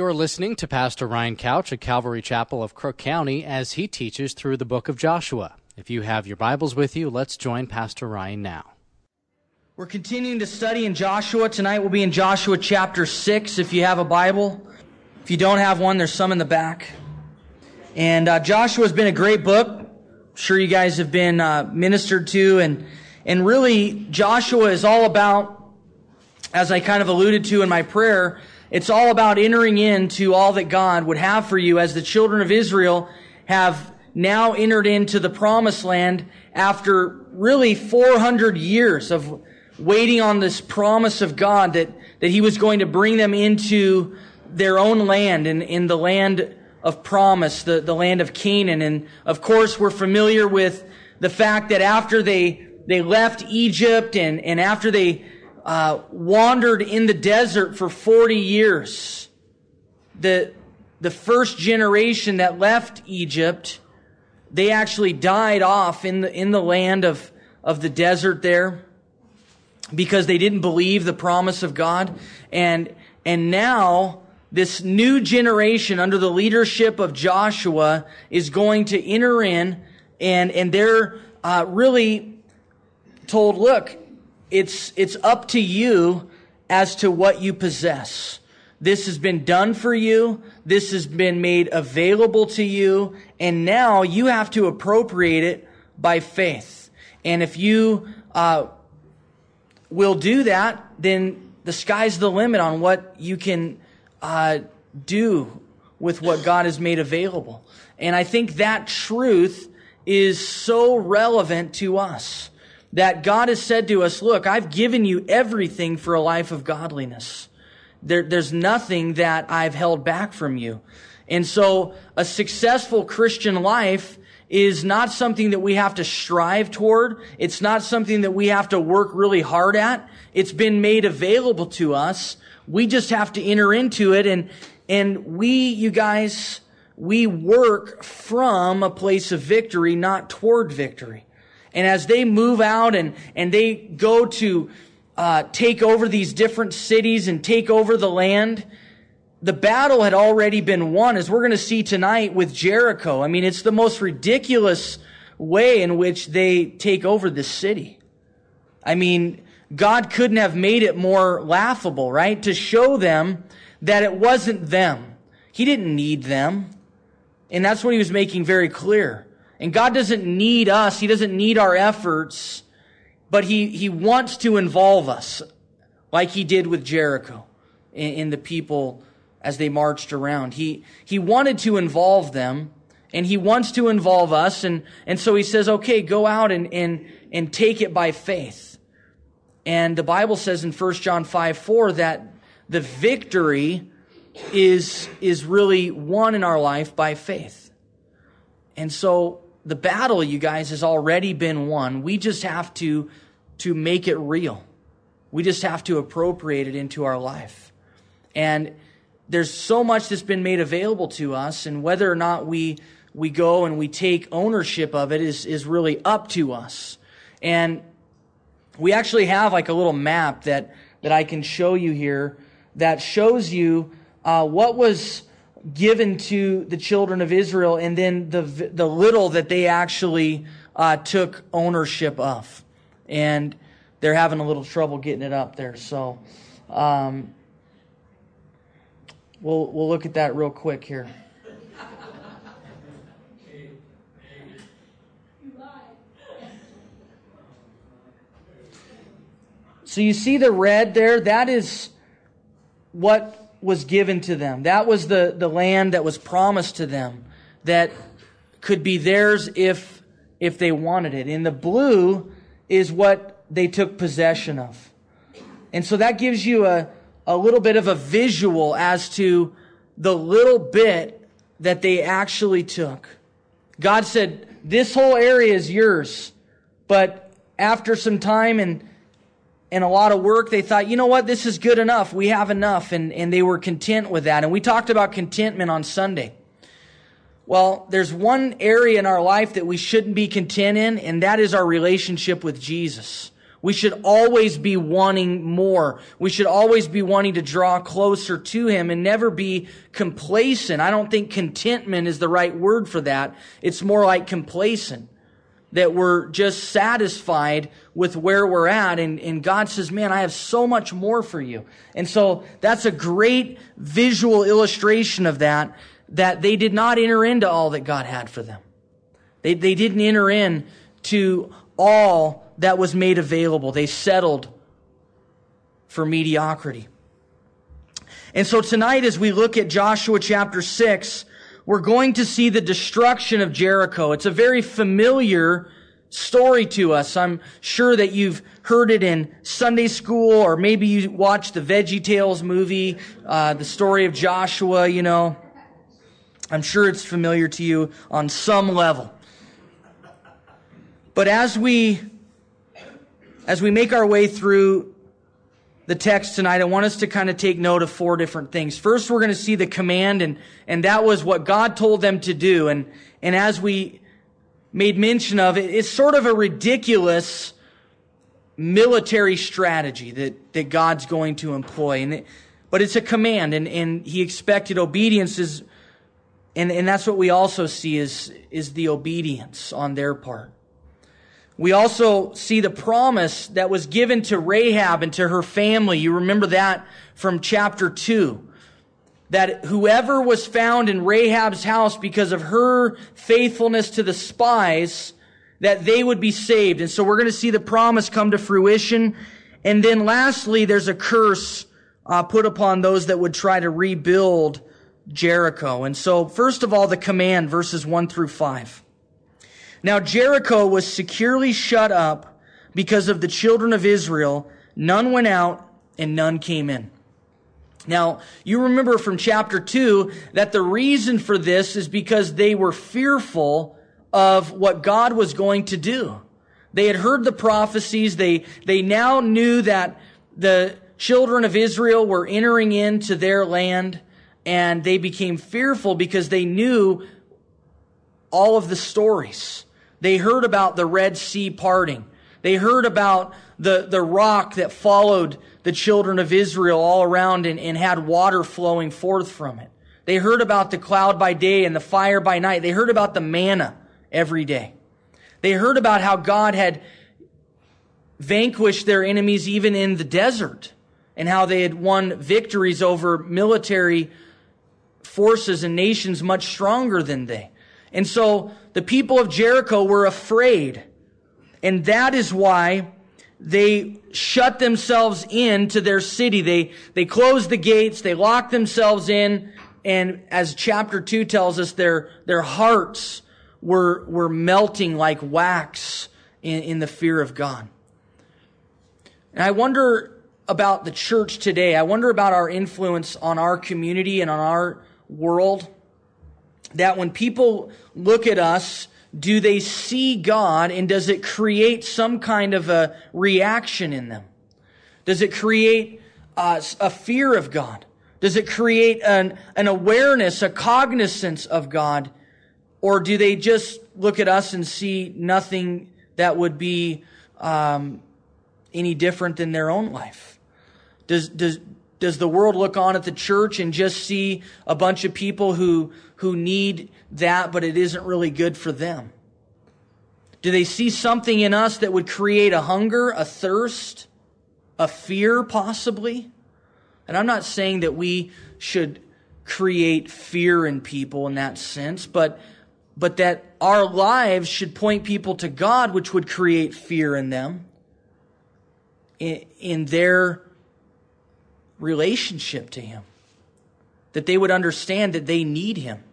You're listening to Pastor Ryan Couch at Calvary Chapel of Crook County as he teaches through the book of Joshua. If you have your Bibles with you, let's join Pastor Ryan now. We're continuing to study in Joshua. Tonight we'll be in Joshua chapter 6 if you have a Bible. If you don't have one, there's some in the back. And uh, Joshua has been a great book. I'm sure you guys have been uh, ministered to. And, and really, Joshua is all about, as I kind of alluded to in my prayer, it's all about entering into all that God would have for you as the children of Israel have now entered into the promised land after really 400 years of waiting on this promise of God that, that he was going to bring them into their own land and in the land of promise, the, the land of Canaan. And of course, we're familiar with the fact that after they, they left Egypt and, and after they uh, wandered in the desert for 40 years. The, the first generation that left Egypt, they actually died off in the, in the land of, of the desert there because they didn't believe the promise of God. And, and now this new generation under the leadership of Joshua is going to enter in and, and they're uh, really told, look, it's, it's up to you as to what you possess. This has been done for you. This has been made available to you. And now you have to appropriate it by faith. And if you uh, will do that, then the sky's the limit on what you can uh, do with what God has made available. And I think that truth is so relevant to us that God has said to us, look, I've given you everything for a life of godliness. There, there's nothing that I've held back from you. And so a successful Christian life is not something that we have to strive toward. It's not something that we have to work really hard at. It's been made available to us. We just have to enter into it and, and we, you guys, we work from a place of victory, not toward victory. And as they move out and, and they go to uh, take over these different cities and take over the land, the battle had already been won, as we're going to see tonight with Jericho. I mean, it's the most ridiculous way in which they take over the city. I mean, God couldn't have made it more laughable, right? To show them that it wasn't them. He didn't need them. And that's what he was making very clear. And God doesn't need us. He doesn't need our efforts, but He, He wants to involve us like He did with Jericho in, in the people as they marched around. He, He wanted to involve them and He wants to involve us. And, and so He says, okay, go out and, and, and take it by faith. And the Bible says in 1 John 5, 4 that the victory is, is really won in our life by faith. And so the battle, you guys, has already been won. We just have to, to make it real. We just have to appropriate it into our life. And there's so much that's been made available to us, and whether or not we, we go and we take ownership of it is, is really up to us. And we actually have like a little map that, that I can show you here that shows you uh, what was given to the children of Israel and then the, the little that they actually uh, took ownership of. And they're having a little trouble getting it up there. So um, we'll, we'll look at that real quick here. So you see the red there? That is what was given to them. That was the, the land that was promised to them that could be theirs if, if they wanted it. In the blue is what they took possession of. And so that gives you a, a little bit of a visual as to the little bit that they actually took. God said, this whole area is yours. But after some time and and a lot of work, they thought, you know what, this is good enough. We have enough. And, and they were content with that. And we talked about contentment on Sunday. Well, there's one area in our life that we shouldn't be content in, and that is our relationship with Jesus. We should always be wanting more. We should always be wanting to draw closer to Him and never be complacent. I don't think contentment is the right word for that. It's more like complacent. That we're just satisfied with where we're at. And, and God says, man, I have so much more for you. And so that's a great visual illustration of that, that they did not enter into all that God had for them. They, they didn't enter in to all that was made available. They settled for mediocrity. And so tonight, as we look at Joshua chapter 6, we're going to see the destruction of Jericho. It's a very familiar story to us. I'm sure that you've heard it in Sunday school, or maybe you watched the Veggie Tales movie, uh, the story of Joshua, you know. I'm sure it's familiar to you on some level. But as we as we make our way through the text tonight, I want us to kind of take note of four different things. First, we're going to see the command, and, and that was what God told them to do. And, and as we made mention of it, it's sort of a ridiculous military strategy that, that God's going to employ. And it, but it's a command, and, and he expected obedience is, and, and that's what we also see is, is the obedience on their part. We also see the promise that was given to Rahab and to her family. You remember that from chapter 2. That whoever was found in Rahab's house because of her faithfulness to the spies, that they would be saved. And so we're going to see the promise come to fruition. And then lastly, there's a curse uh, put upon those that would try to rebuild Jericho. And so, first of all, the command, verses 1 through 5. Now Jericho was securely shut up because of the children of Israel. None went out and none came in. Now, you remember from chapter 2 that the reason for this is because they were fearful of what God was going to do. They had heard the prophecies. They, they now knew that the children of Israel were entering into their land and they became fearful because they knew all of the stories. They heard about the Red Sea parting. They heard about the, the rock that followed the children of Israel all around and, and had water flowing forth from it. They heard about the cloud by day and the fire by night. They heard about the manna every day. They heard about how God had vanquished their enemies even in the desert and how they had won victories over military forces and nations much stronger than they. And so the people of Jericho were afraid. And that is why they shut themselves into their city. They, they closed the gates, they locked themselves in, and as chapter 2 tells us, their, their hearts were, were melting like wax in, in the fear of God. And I wonder about the church today. I wonder about our influence on our community and on our world that when people look at us, do they see God and does it create some kind of a reaction in them? Does it create uh, a fear of God? Does it create an, an awareness, a cognizance of God? Or do they just look at us and see nothing that would be um, any different than their own life? Does, does, does the world look on at the church and just see a bunch of people who, who need that, but it isn't really good for them? Do they see something in us that would create a hunger, a thirst, a fear possibly? And I'm not saying that we should create fear in people in that sense, but, but that our lives should point people to God, which would create fear in them, in, in their relationship to Him, that they would understand that they need Him.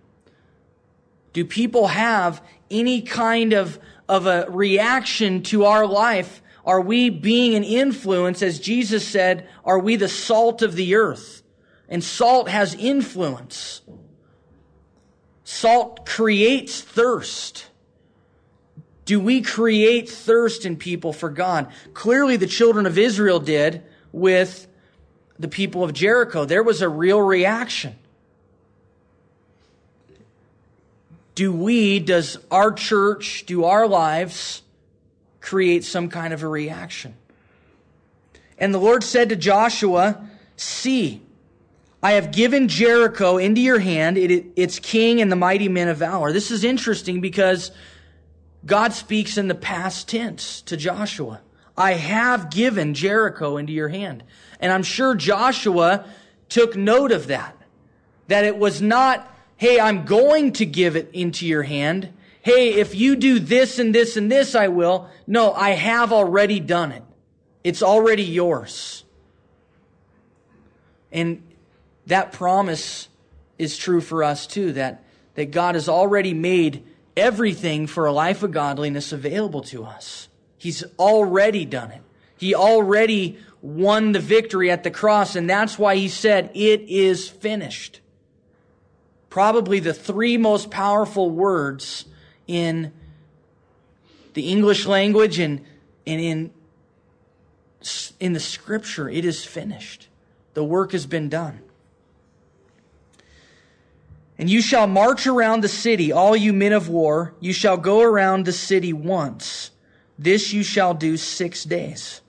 Do people have any kind of, of a reaction to our life? Are we being an influence? As Jesus said, are we the salt of the earth? And salt has influence. Salt creates thirst. Do we create thirst in people for God? Clearly, the children of Israel did with the people of Jericho. There was a real reaction. Do we, does our church, do our lives create some kind of a reaction? And the Lord said to Joshua, See, I have given Jericho into your hand, it, its king and the mighty men of valor. This is interesting because God speaks in the past tense to Joshua. I have given Jericho into your hand. And I'm sure Joshua took note of that. That it was not, hey, I'm going to give it into your hand. Hey, if you do this and this and this, I will. No, I have already done it. It's already yours. And that promise is true for us too, that, that God has already made everything for a life of godliness available to us. He's already done it. He already won the victory at the cross, and that's why he said, It is finished. Probably the three most powerful words in the English language and, and in, in the scripture. It is finished. The work has been done. And you shall march around the city, all you men of war. You shall go around the city once. This you shall do six days.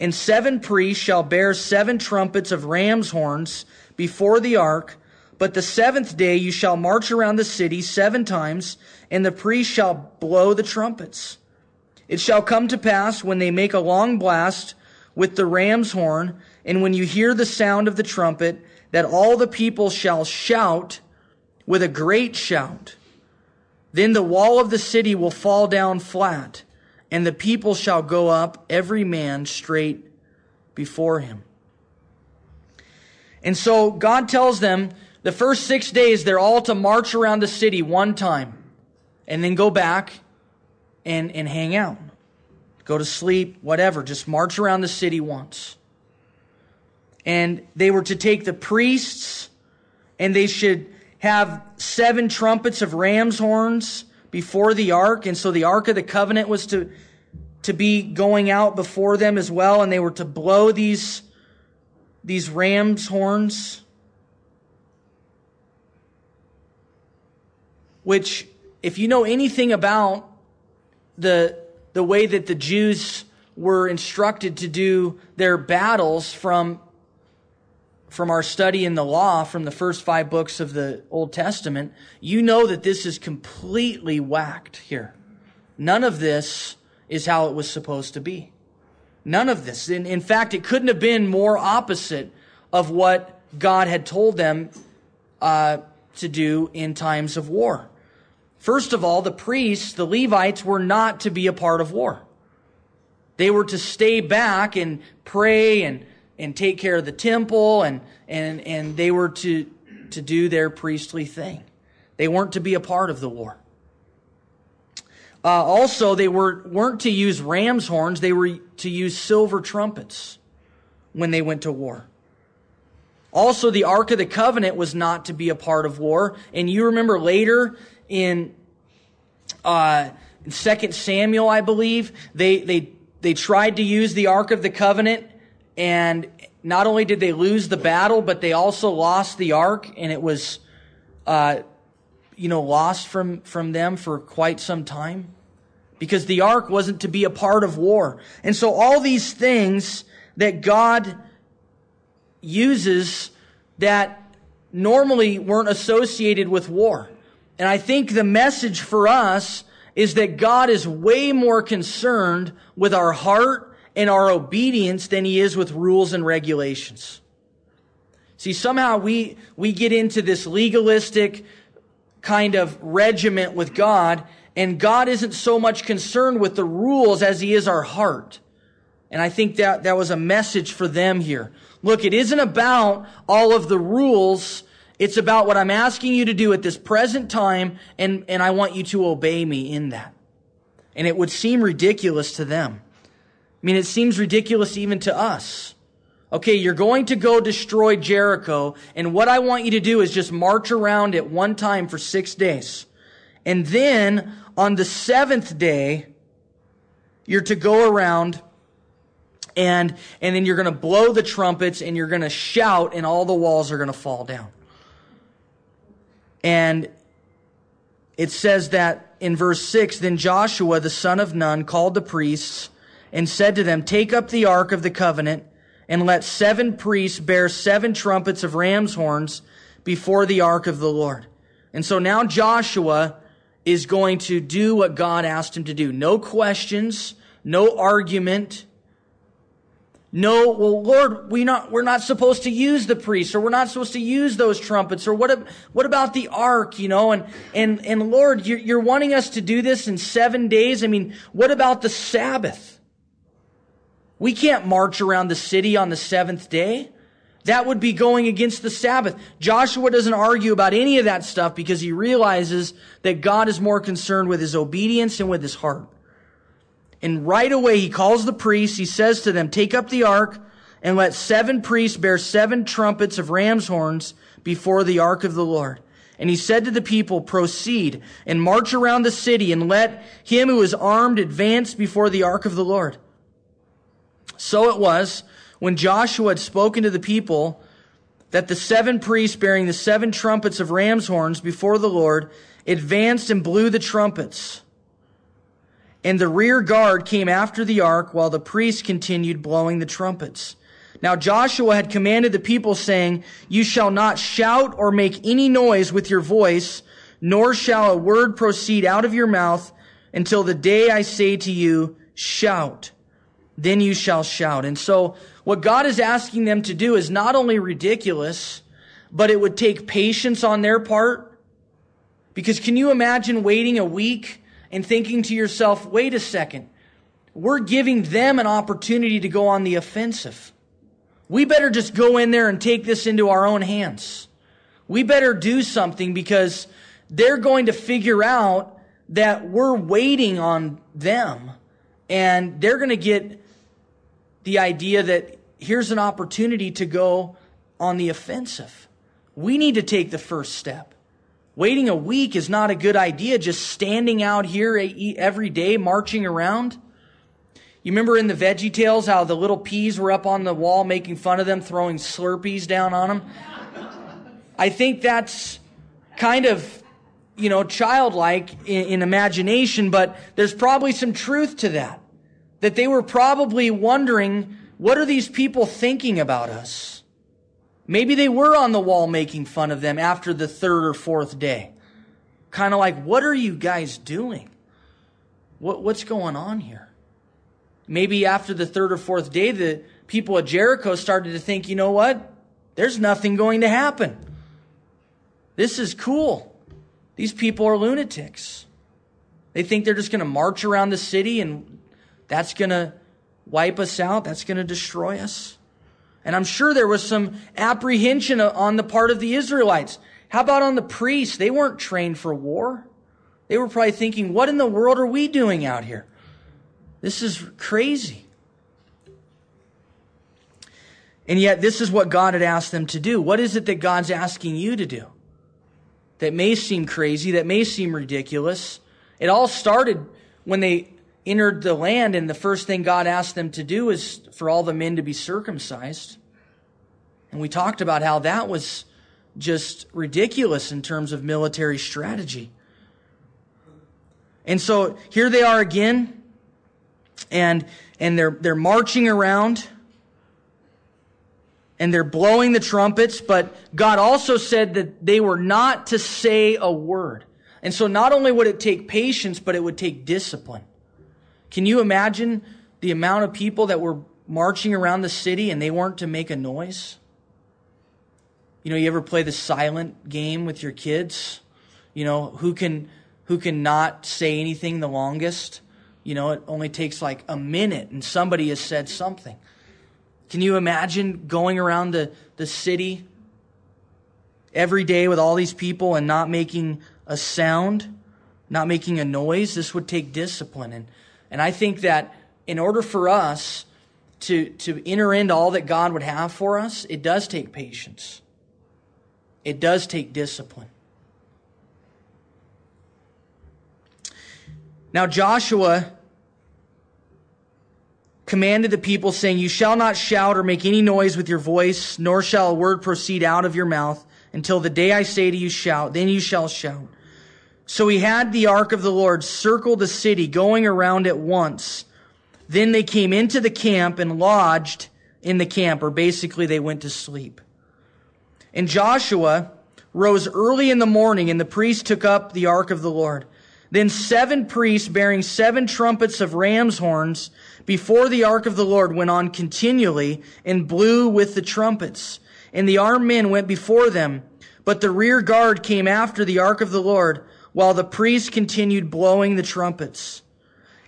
And seven priests shall bear seven trumpets of ram's horns before the ark. But the seventh day you shall march around the city seven times, and the priests shall blow the trumpets. It shall come to pass when they make a long blast with the ram's horn, and when you hear the sound of the trumpet, that all the people shall shout with a great shout. Then the wall of the city will fall down flat, and the people shall go up, every man straight before him. And so God tells them the first six days they're all to march around the city one time and then go back and, and hang out. Go to sleep, whatever. Just march around the city once. And they were to take the priests and they should have seven trumpets of ram's horns before the ark. And so the ark of the covenant was to, to be going out before them as well. And they were to blow these, these ram's horns. Which, if you know anything about the, the way that the Jews were instructed to do their battles from from our study in the law from the first five books of the Old Testament, you know that this is completely whacked here. None of this is how it was supposed to be. None of this. In, in fact, it couldn't have been more opposite of what God had told them uh, to do in times of war. First of all, the priests, the Levites, were not to be a part of war. They were to stay back and pray and and take care of the temple and, and, and they were to, to do their priestly thing. They weren't to be a part of the war. Uh, also, they were, weren't to use ram's horns. They were to use silver trumpets when they went to war. Also, the Ark of the Covenant was not to be a part of war. And you remember later in, uh, 2 Samuel, I believe, they, they, they tried to use the Ark of the Covenant and not only did they lose the battle, but they also lost the ark, and it was, uh, you know, lost from, from them for quite some time. Because the ark wasn't to be a part of war. And so all these things that God uses that normally weren't associated with war. And I think the message for us is that God is way more concerned with our heart and our obedience than he is with rules and regulations. See, somehow we, we get into this legalistic kind of regiment with God, and God isn't so much concerned with the rules as he is our heart. And I think that that was a message for them here. Look, it isn't about all of the rules. It's about what I'm asking you to do at this present time, and, and I want you to obey me in that. And it would seem ridiculous to them. I mean, it seems ridiculous even to us. Okay, you're going to go destroy Jericho, and what I want you to do is just march around it one time for six days. And then on the seventh day, you're to go around and, and then you're going to blow the trumpets and you're going to shout and all the walls are going to fall down. And it says that in verse 6, then Joshua, the son of Nun, called the priests and said to them, Take up the ark of the covenant, and let seven priests bear seven trumpets of ram's horns before the ark of the Lord. And so now Joshua is going to do what God asked him to do. No questions, no argument. No, well, Lord, we not, we're not supposed to use the priests, or we're not supposed to use those trumpets, or what, what about the ark, you know? And, and, and Lord, you're, you're wanting us to do this in seven days? I mean, what about the Sabbath? We can't march around the city on the seventh day. That would be going against the Sabbath. Joshua doesn't argue about any of that stuff because he realizes that God is more concerned with his obedience and with his heart. And right away he calls the priests. He says to them, take up the ark and let seven priests bear seven trumpets of ram's horns before the ark of the Lord. And he said to the people, proceed and march around the city and let him who is armed advance before the ark of the Lord. So it was when Joshua had spoken to the people that the seven priests bearing the seven trumpets of ram's horns before the Lord advanced and blew the trumpets. And the rear guard came after the ark while the priests continued blowing the trumpets. Now Joshua had commanded the people saying, You shall not shout or make any noise with your voice, nor shall a word proceed out of your mouth until the day I say to you, shout then you shall shout. And so what God is asking them to do is not only ridiculous, but it would take patience on their part. Because can you imagine waiting a week and thinking to yourself, wait a second, we're giving them an opportunity to go on the offensive. We better just go in there and take this into our own hands. We better do something because they're going to figure out that we're waiting on them and they're going to get the idea that here's an opportunity to go on the offensive. We need to take the first step. Waiting a week is not a good idea, just standing out here every day, marching around. You remember in the Veggie Tales how the little peas were up on the wall making fun of them, throwing Slurpees down on them? I think that's kind of, you know, childlike in, in imagination, but there's probably some truth to that that they were probably wondering, what are these people thinking about us? Maybe they were on the wall making fun of them after the third or fourth day. Kind of like, what are you guys doing? What, what's going on here? Maybe after the third or fourth day, the people at Jericho started to think, you know what? There's nothing going to happen. This is cool. These people are lunatics. They think they're just going to march around the city and that's going to wipe us out. That's going to destroy us. And I'm sure there was some apprehension on the part of the Israelites. How about on the priests? They weren't trained for war. They were probably thinking, what in the world are we doing out here? This is crazy. And yet, this is what God had asked them to do. What is it that God's asking you to do? That may seem crazy, that may seem ridiculous. It all started when they entered the land, and the first thing God asked them to do is for all the men to be circumcised. And we talked about how that was just ridiculous in terms of military strategy. And so here they are again, and and they're they're marching around and they're blowing the trumpets, but God also said that they were not to say a word. And so not only would it take patience, but it would take discipline. Can you imagine the amount of people that were marching around the city and they weren't to make a noise? You know, you ever play the silent game with your kids? You know, who can who can not say anything the longest? You know, it only takes like a minute and somebody has said something. Can you imagine going around the, the city every day with all these people and not making a sound, not making a noise? This would take discipline. And and I think that in order for us to, to enter into all that God would have for us, it does take patience. It does take discipline. Now, Joshua commanded the people, saying, You shall not shout or make any noise with your voice, nor shall a word proceed out of your mouth until the day I say to you, Shout. Then you shall shout. So he had the ark of the Lord circle the city, going around it once. Then they came into the camp and lodged in the camp, or basically they went to sleep. And Joshua rose early in the morning, and the priests took up the ark of the Lord. Then seven priests bearing seven trumpets of ram's horns before the ark of the Lord went on continually and blew with the trumpets. And the armed men went before them, but the rear guard came after the ark of the Lord, while the priests continued blowing the trumpets.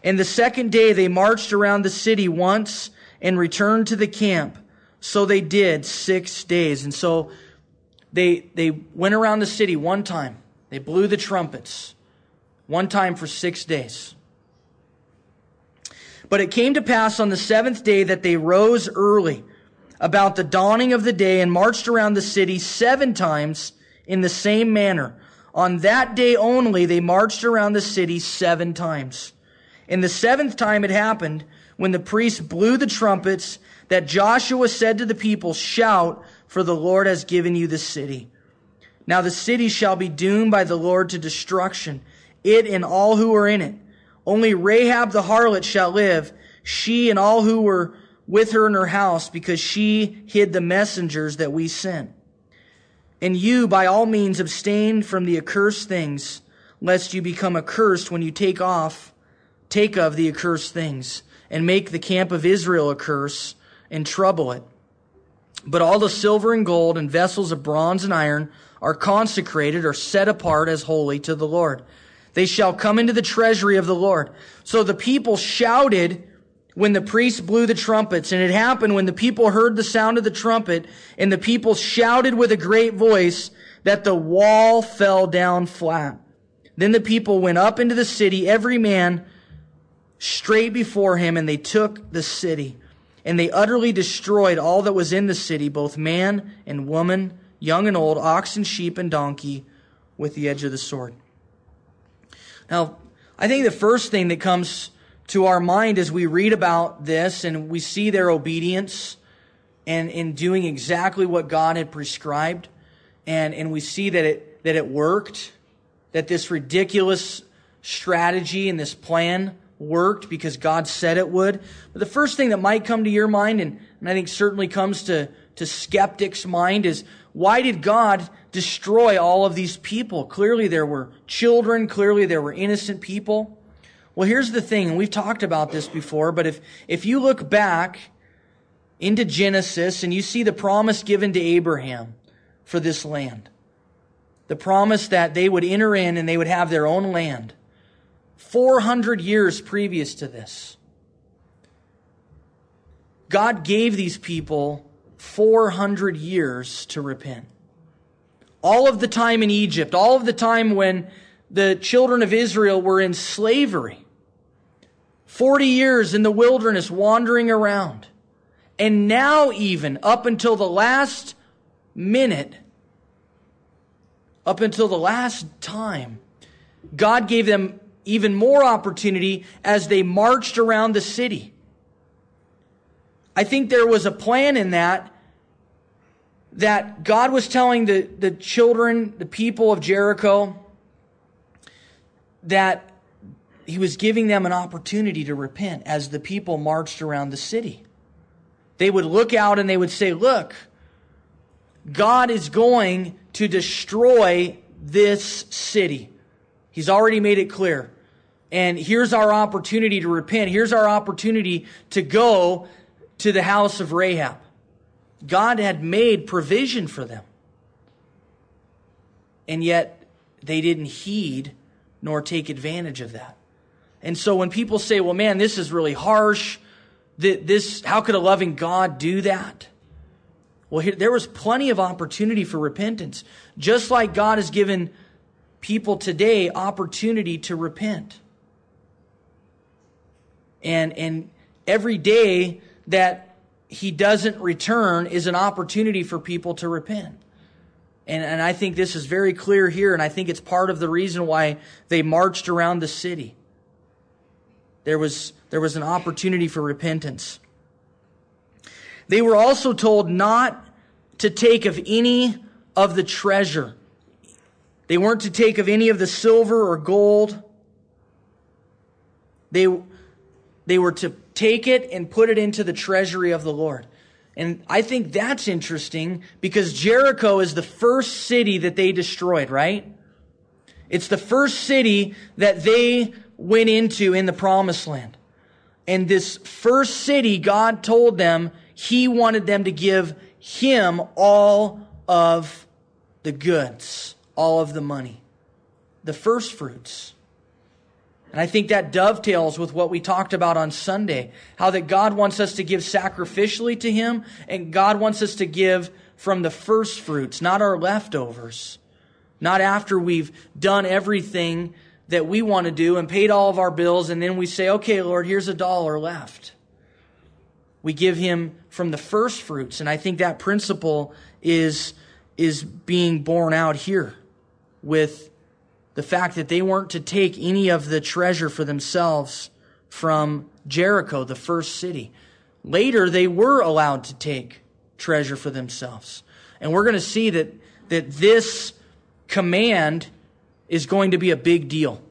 And the second day they marched around the city once and returned to the camp. So they did six days. And so they, they went around the city one time. They blew the trumpets one time for six days. But it came to pass on the seventh day that they rose early about the dawning of the day and marched around the city seven times in the same manner. On that day only, they marched around the city seven times. In the seventh time it happened, when the priests blew the trumpets, that Joshua said to the people, Shout, for the Lord has given you the city. Now the city shall be doomed by the Lord to destruction, it and all who are in it. Only Rahab the harlot shall live, she and all who were with her in her house, because she hid the messengers that we sent. And you, by all means, abstain from the accursed things, lest you become accursed when you take off take of the accursed things and make the camp of Israel a curse and trouble it. But all the silver and gold and vessels of bronze and iron are consecrated or set apart as holy to the Lord. They shall come into the treasury of the Lord. So the people shouted when the priests blew the trumpets. And it happened when the people heard the sound of the trumpet and the people shouted with a great voice that the wall fell down flat. Then the people went up into the city, every man straight before him, and they took the city. And they utterly destroyed all that was in the city, both man and woman, young and old, ox and sheep and donkey, with the edge of the sword. Now, I think the first thing that comes to our mind as we read about this and we see their obedience and in doing exactly what God had prescribed, and, and we see that it, that it worked, that this ridiculous strategy and this plan worked because God said it would. But the first thing that might come to your mind, and, and I think certainly comes to, to skeptics' mind, is why did God destroy all of these people? Clearly there were children, clearly there were innocent people. Well, here's the thing, and we've talked about this before, but if, if you look back into Genesis and you see the promise given to Abraham for this land, the promise that they would enter in and they would have their own land, 400 years previous to this. God gave these people 400 years to repent. All of the time in Egypt, all of the time when the children of Israel were in slavery, 40 years in the wilderness wandering around. And now, even up until the last minute, up until the last time, God gave them even more opportunity as they marched around the city. I think there was a plan in that that God was telling the, the children, the people of Jericho, that he was giving them an opportunity to repent as the people marched around the city. They would look out and they would say, Look, God is going to destroy this city. He's already made it clear. And here's our opportunity to repent. Here's our opportunity to go to the house of Rahab. God had made provision for them. And yet they didn't heed nor take advantage of that. And so when people say, well, man, this is really harsh, this, how could a loving God do that? Well, here, there was plenty of opportunity for repentance. Just like God has given people today opportunity to repent. And, and every day that he doesn't return is an opportunity for people to repent. And, and I think this is very clear here, and I think it's part of the reason why they marched around the city. There was, there was an opportunity for repentance. They were also told not to take of any of the treasure. They weren't to take of any of the silver or gold. They, they were to take it and put it into the treasury of the Lord. And I think that's interesting because Jericho is the first city that they destroyed, right? It's the first city that they went into in the promised land. And this first city, God told them he wanted them to give him all of the goods, all of the money, the first fruits. And I think that dovetails with what we talked about on Sunday how that God wants us to give sacrificially to Him, and God wants us to give from the first fruits, not our leftovers. Not after we've done everything that we want to do and paid all of our bills, and then we say, okay, Lord, here's a dollar left. We give Him from the first fruits. And I think that principle is, is being borne out here with the fact that they weren't to take any of the treasure for themselves from Jericho, the first city. Later, they were allowed to take treasure for themselves. And we're going to see that, that this command is going to be a big deal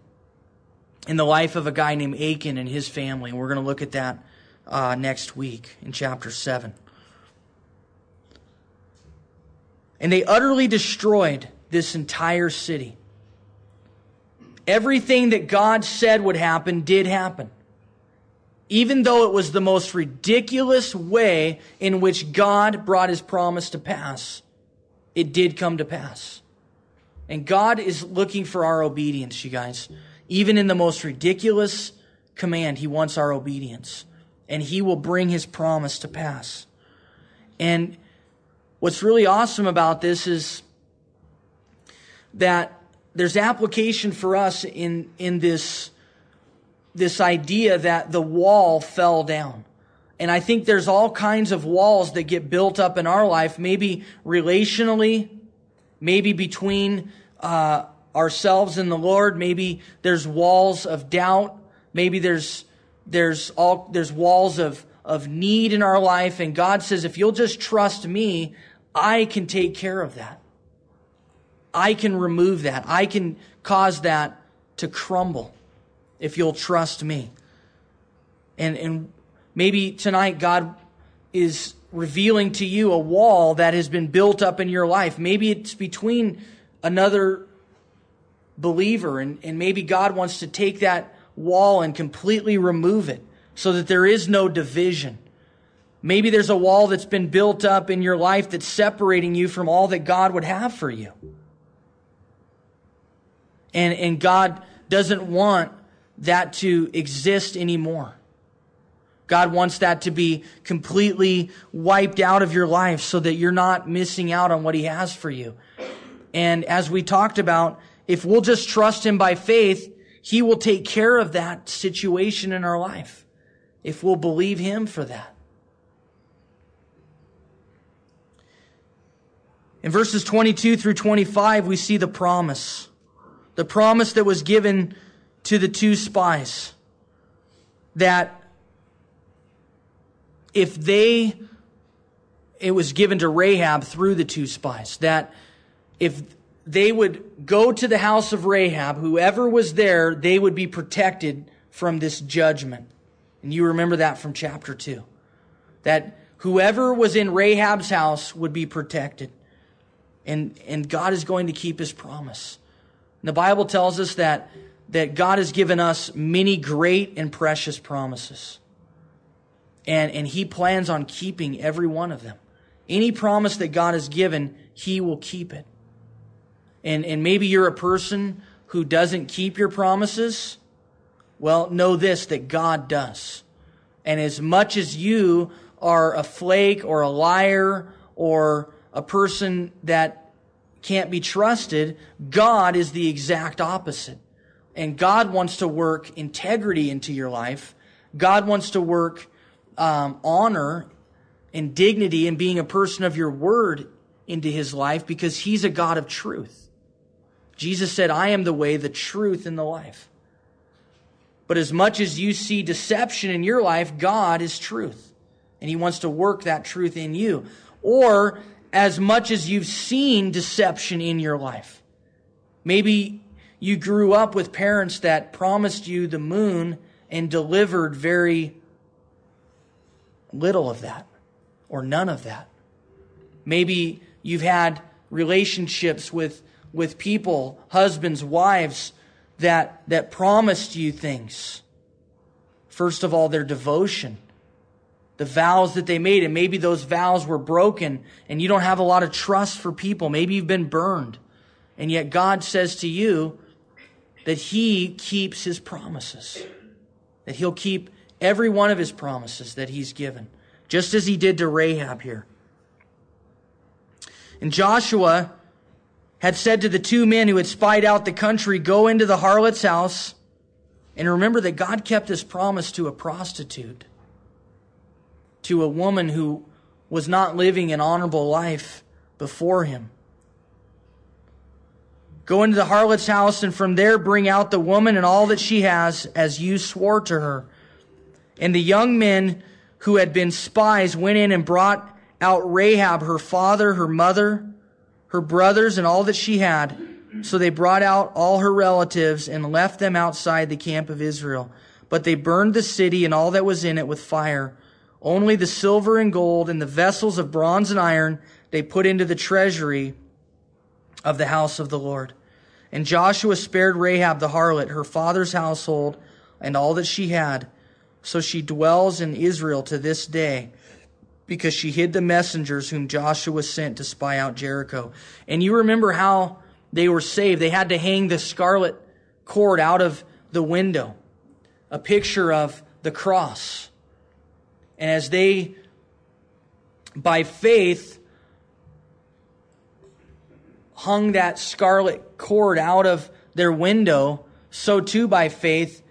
in the life of a guy named Achan and his family. And we're going to look at that uh, next week in chapter 7. And they utterly destroyed this entire city. Everything that God said would happen did happen. Even though it was the most ridiculous way in which God brought his promise to pass, it did come to pass. And God is looking for our obedience, you guys. Even in the most ridiculous command, he wants our obedience. And he will bring his promise to pass. And what's really awesome about this is that there's application for us in, in this, this idea that the wall fell down. And I think there's all kinds of walls that get built up in our life, maybe relationally, maybe between uh, ourselves and the Lord. Maybe there's walls of doubt. Maybe there's there's all there's walls of of need in our life. And God says, if you'll just trust me, I can take care of that. I can remove that. I can cause that to crumble if you'll trust me. And, and maybe tonight God is revealing to you a wall that has been built up in your life. Maybe it's between another believer, and, and maybe God wants to take that wall and completely remove it so that there is no division. Maybe there's a wall that's been built up in your life that's separating you from all that God would have for you. And, and God doesn't want that to exist anymore. God wants that to be completely wiped out of your life so that you're not missing out on what He has for you. And as we talked about, if we'll just trust Him by faith, He will take care of that situation in our life. If we'll believe Him for that. In verses 22 through 25, we see the promise the promise that was given to the two spies that if they, it was given to Rahab through the two spies, that if they would go to the house of Rahab, whoever was there, they would be protected from this judgment. And you remember that from chapter 2. That whoever was in Rahab's house would be protected. And, and God is going to keep his promise. The Bible tells us that, that God has given us many great and precious promises. And, and He plans on keeping every one of them. Any promise that God has given, He will keep it. And, and maybe you're a person who doesn't keep your promises. Well, know this that God does. And as much as you are a flake or a liar or a person that can't be trusted, God is the exact opposite. And God wants to work integrity into your life. God wants to work um, honor and dignity and being a person of your word into his life because he's a God of truth. Jesus said, I am the way, the truth, and the life. But as much as you see deception in your life, God is truth. And he wants to work that truth in you. Or as much as you've seen deception in your life. Maybe you grew up with parents that promised you the moon and delivered very little of that or none of that. Maybe you've had relationships with, with people, husbands, wives, that, that promised you things. First of all, their devotion, the vows that they made, and maybe those vows were broken and you don't have a lot of trust for people. Maybe you've been burned. And yet God says to you that He keeps His promises, that He'll keep every one of His promises that He's given, just as He did to Rahab here. And Joshua had said to the two men who had spied out the country, Go into the harlot's house. And remember that God kept his promise to a prostitute, to a woman who was not living an honorable life before him. Go into the harlot's house, and from there bring out the woman and all that she has, as you swore to her. And the young men who had been spies went in and brought out Rahab, her father, her mother, her brothers, and all that she had. So they brought out all her relatives and left them outside the camp of Israel. But they burned the city and all that was in it with fire. Only the silver and gold and the vessels of bronze and iron they put into the treasury of the house of the Lord. And Joshua spared Rahab the harlot, her father's household, and all that she had. So she dwells in Israel to this day because she hid the messengers whom Joshua sent to spy out Jericho. And you remember how they were saved. They had to hang the scarlet cord out of the window, a picture of the cross. And as they, by faith, hung that scarlet cord out of their window, so too by faith,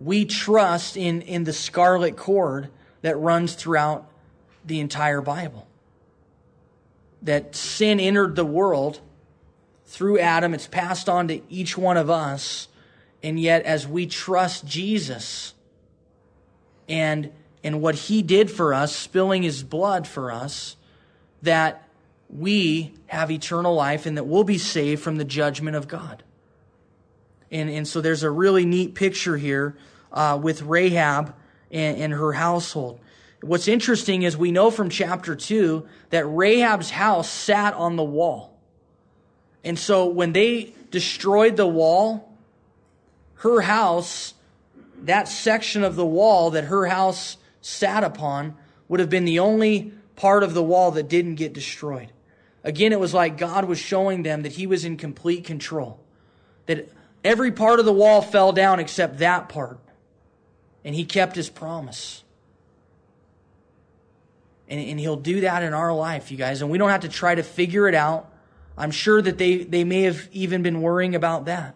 we trust in, in the scarlet cord that runs throughout the entire Bible. That sin entered the world through Adam, it's passed on to each one of us, and yet as we trust Jesus and and what he did for us, spilling his blood for us, that we have eternal life and that we'll be saved from the judgment of God. And, and so there's a really neat picture here uh, with Rahab and, and her household. What's interesting is we know from chapter 2 that Rahab's house sat on the wall. And so when they destroyed the wall, her house, that section of the wall that her house sat upon, would have been the only part of the wall that didn't get destroyed. Again, it was like God was showing them that He was in complete control. That every part of the wall fell down except that part and he kept his promise. And, and he'll do that in our life, you guys. And we don't have to try to figure it out. I'm sure that they, they may have even been worrying about that.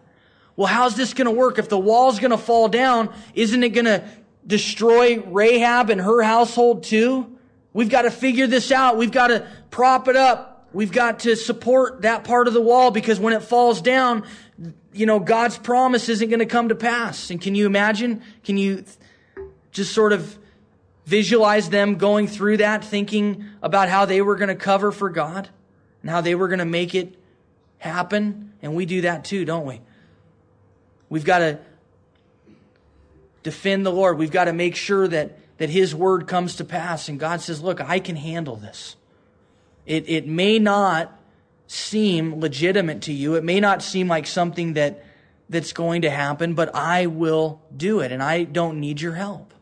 Well, how's this going to work? If the wall's going to fall down, isn't it going to destroy Rahab and her household too? We've got to figure this out. We've got to prop it up. We've got to support that part of the wall because when it falls down, you know, God's promise isn't going to come to pass. And can you imagine? Can you just sort of visualize them going through that, thinking about how they were going to cover for God and how they were going to make it happen. And we do that too, don't we? We've got to defend the Lord. We've got to make sure that, that His word comes to pass. And God says, Look, I can handle this. It, it may not seem legitimate to you. It may not seem like something that, that's going to happen, but I will do it, and I don't need your help.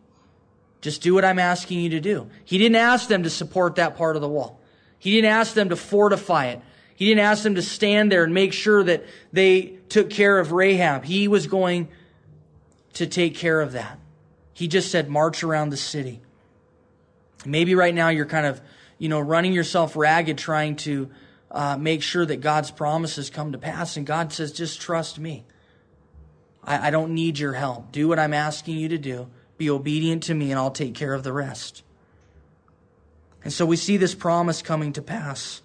Just do what I'm asking you to do. He didn't ask them to support that part of the wall. He didn't ask them to fortify it. He didn't ask them to stand there and make sure that they took care of Rahab. He was going to take care of that. He just said, march around the city. Maybe right now you're kind of, you know, running yourself ragged trying to uh, make sure that God's promises come to pass. And God says, just trust me. I, I don't need your help. Do what I'm asking you to do. Be obedient to me, and I'll take care of the rest. And so we see this promise coming to pass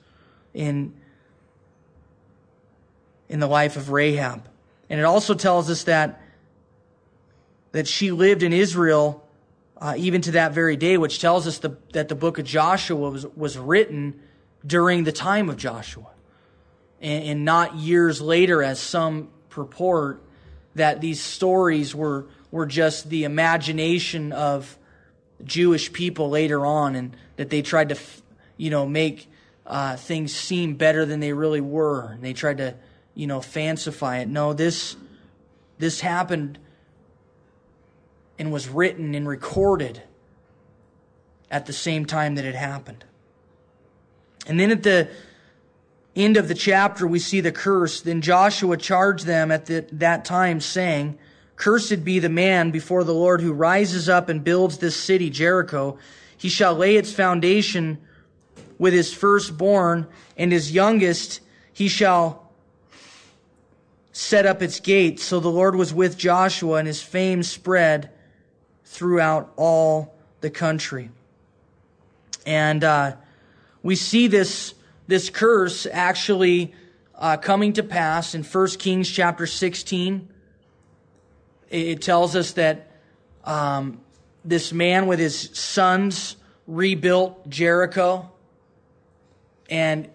in, in the life of Rahab. And it also tells us that, that she lived in Israel uh, even to that very day, which tells us the, that the book of Joshua was, was written during the time of Joshua and, and not years later, as some purport that these stories were were just the imagination of Jewish people later on, and that they tried to, you know, make uh, things seem better than they really were, and they tried to, you know, fancify it. No, this this happened and was written and recorded at the same time that it happened. And then at the end of the chapter, we see the curse. Then Joshua charged them at the, that time, saying, Cursed be the man before the Lord who rises up and builds this city, Jericho. He shall lay its foundation with his firstborn, and his youngest he shall set up its gates. So the Lord was with Joshua, and his fame spread throughout all the country. And uh, we see this, this curse actually uh, coming to pass in 1 Kings chapter 16. It, it tells us that um, this man with his sons rebuilt Jericho, and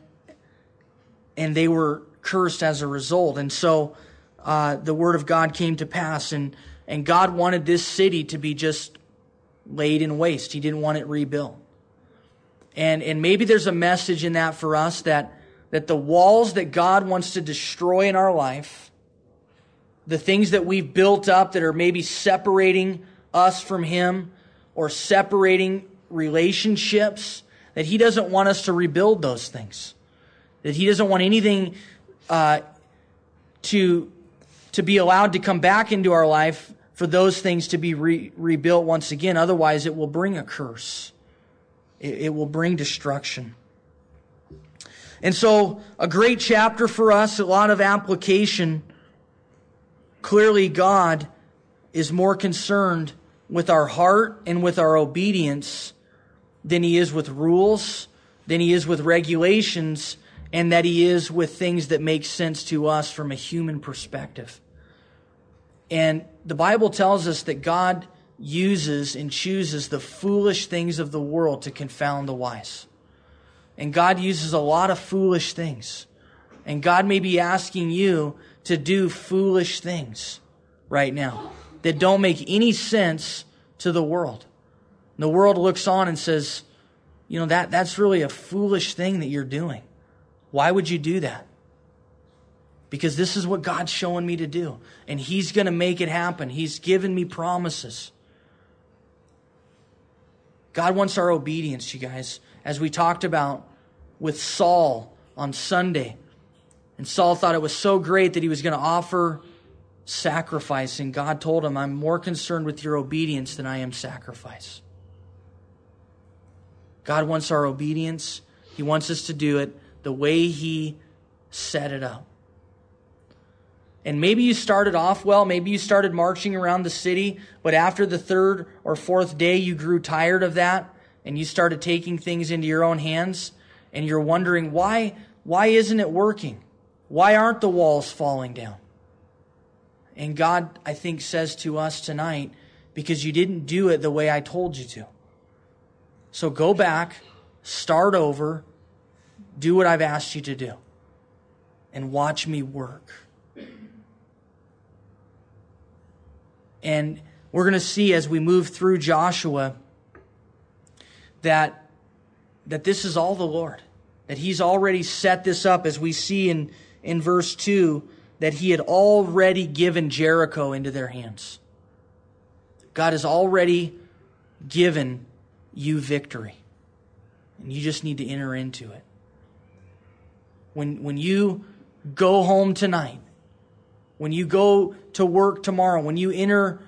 and they were cursed as a result. And so uh, the word of God came to pass, and and God wanted this city to be just laid in waste. He didn't want it rebuilt. And, and maybe there's a message in that for us that, that the walls that God wants to destroy in our life, the things that we've built up that are maybe separating us from Him or separating relationships, that He doesn't want us to rebuild those things. That He doesn't want anything uh, to, to be allowed to come back into our life for those things to be re- rebuilt once again. Otherwise, it will bring a curse it, it will bring destruction. And so, a great chapter for us, a lot of application. Clearly, God is more concerned with our heart and with our obedience than he is with rules, than he is with regulations, and that he is with things that make sense to us from a human perspective. And the Bible tells us that God uses and chooses the foolish things of the world to confound the wise. And God uses a lot of foolish things. And God may be asking you to do foolish things right now that don't make any sense to the world. And the world looks on and says, you know, that, that's really a foolish thing that you're doing. Why would you do that? Because this is what God's showing me to do. And He's going to make it happen. He's given me promises. God wants our obedience, you guys, as we talked about with Saul on Sunday. And Saul thought it was so great that he was going to offer sacrifice. And God told him, I'm more concerned with your obedience than I am sacrifice. God wants our obedience. He wants us to do it the way He set it up. And maybe you started off well, maybe you started marching around the city, but after the third or fourth day, you grew tired of that and you started taking things into your own hands and you're wondering why why isn't it working? Why aren't the walls falling down? And God, I think, says to us tonight, because you didn't do it the way I told you to. So go back, start over, do what I've asked you to do, and watch me work. And we're going to see as we move through Joshua that, that this is all the Lord. That He's already set this up, as we see in, in verse 2, that He had already given Jericho into their hands. God has already given you victory. And you just need to enter into it. When, when you go home tonight, when you go to work tomorrow, when you enter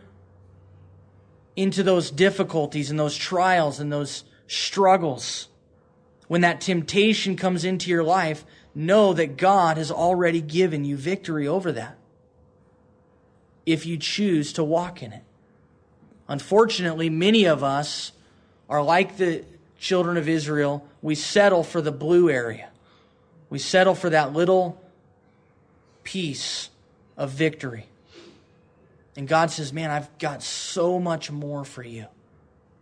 into those difficulties and those trials and those struggles, when that temptation comes into your life, know that God has already given you victory over that if you choose to walk in it. Unfortunately, many of us are like the children of Israel. We settle for the blue area. We settle for that little piece of victory. And God says, Man, I've got so much more for you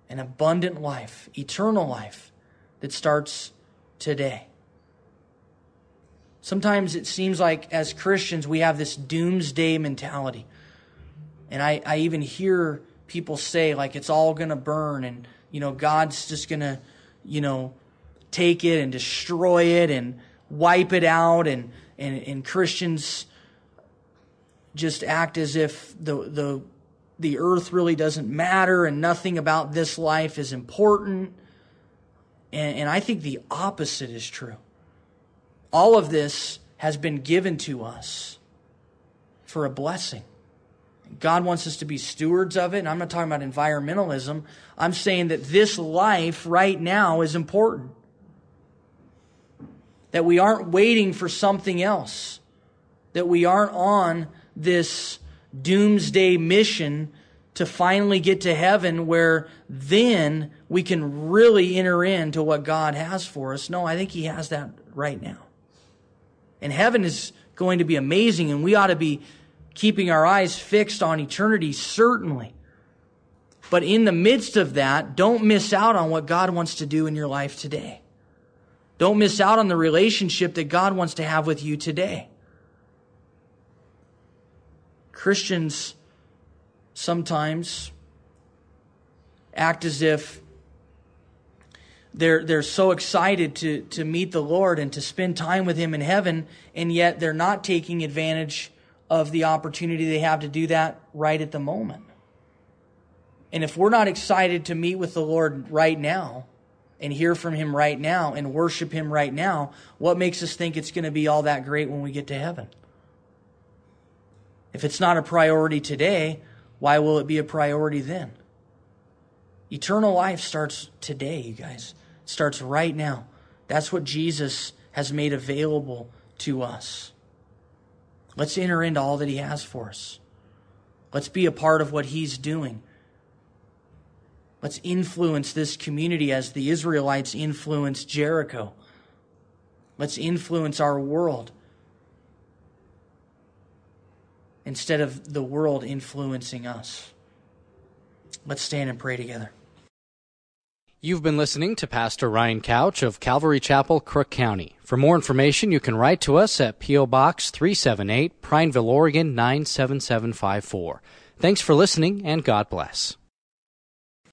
an abundant life, eternal life that starts today. Sometimes it seems like as Christians we have this doomsday mentality. And I, I even hear people say, like, it's all going to burn and you know, God's just going to, you know, take it and destroy it and wipe it out and, and, and Christians just act as if the, the, the earth really doesn't matter and nothing about this life is important. And, and I think the opposite is true. All of this has been given to us for a blessing. God wants us to be stewards of it. And I'm not talking about environmentalism. I'm saying that this life right now is important. That we aren't waiting for something else. That we aren't on this doomsday mission to finally get to heaven where then we can really enter into what God has for us. No, I think He has that right now. And heaven is going to be amazing, and we ought to be keeping our eyes fixed on eternity, certainly. But in the midst of that, don't miss out on what God wants to do in your life today. Don't miss out on the relationship that God wants to have with you today. Christians sometimes act as if they're, they're so excited to, to meet the Lord and to spend time with Him in heaven, and yet they're not taking advantage of the opportunity they have to do that right at the moment. And if we're not excited to meet with the Lord right now and hear from Him right now and worship Him right now, what makes us think it's going to be all that great when we get to heaven? If it's not a priority today, why will it be a priority then? Eternal life starts today, you guys. It starts right now. That's what Jesus has made available to us. Let's enter into all that He has for us. Let's be a part of what He's doing. Let's influence this community as the Israelites influenced Jericho. Let's influence our world instead of the world influencing us. Let's stand and pray together. You've been listening to Pastor Ryan Couch of Calvary Chapel, Crook County. For more information, you can write to us at P.O. Box 378, Prineville, Oregon 97754. Thanks for listening, and God bless.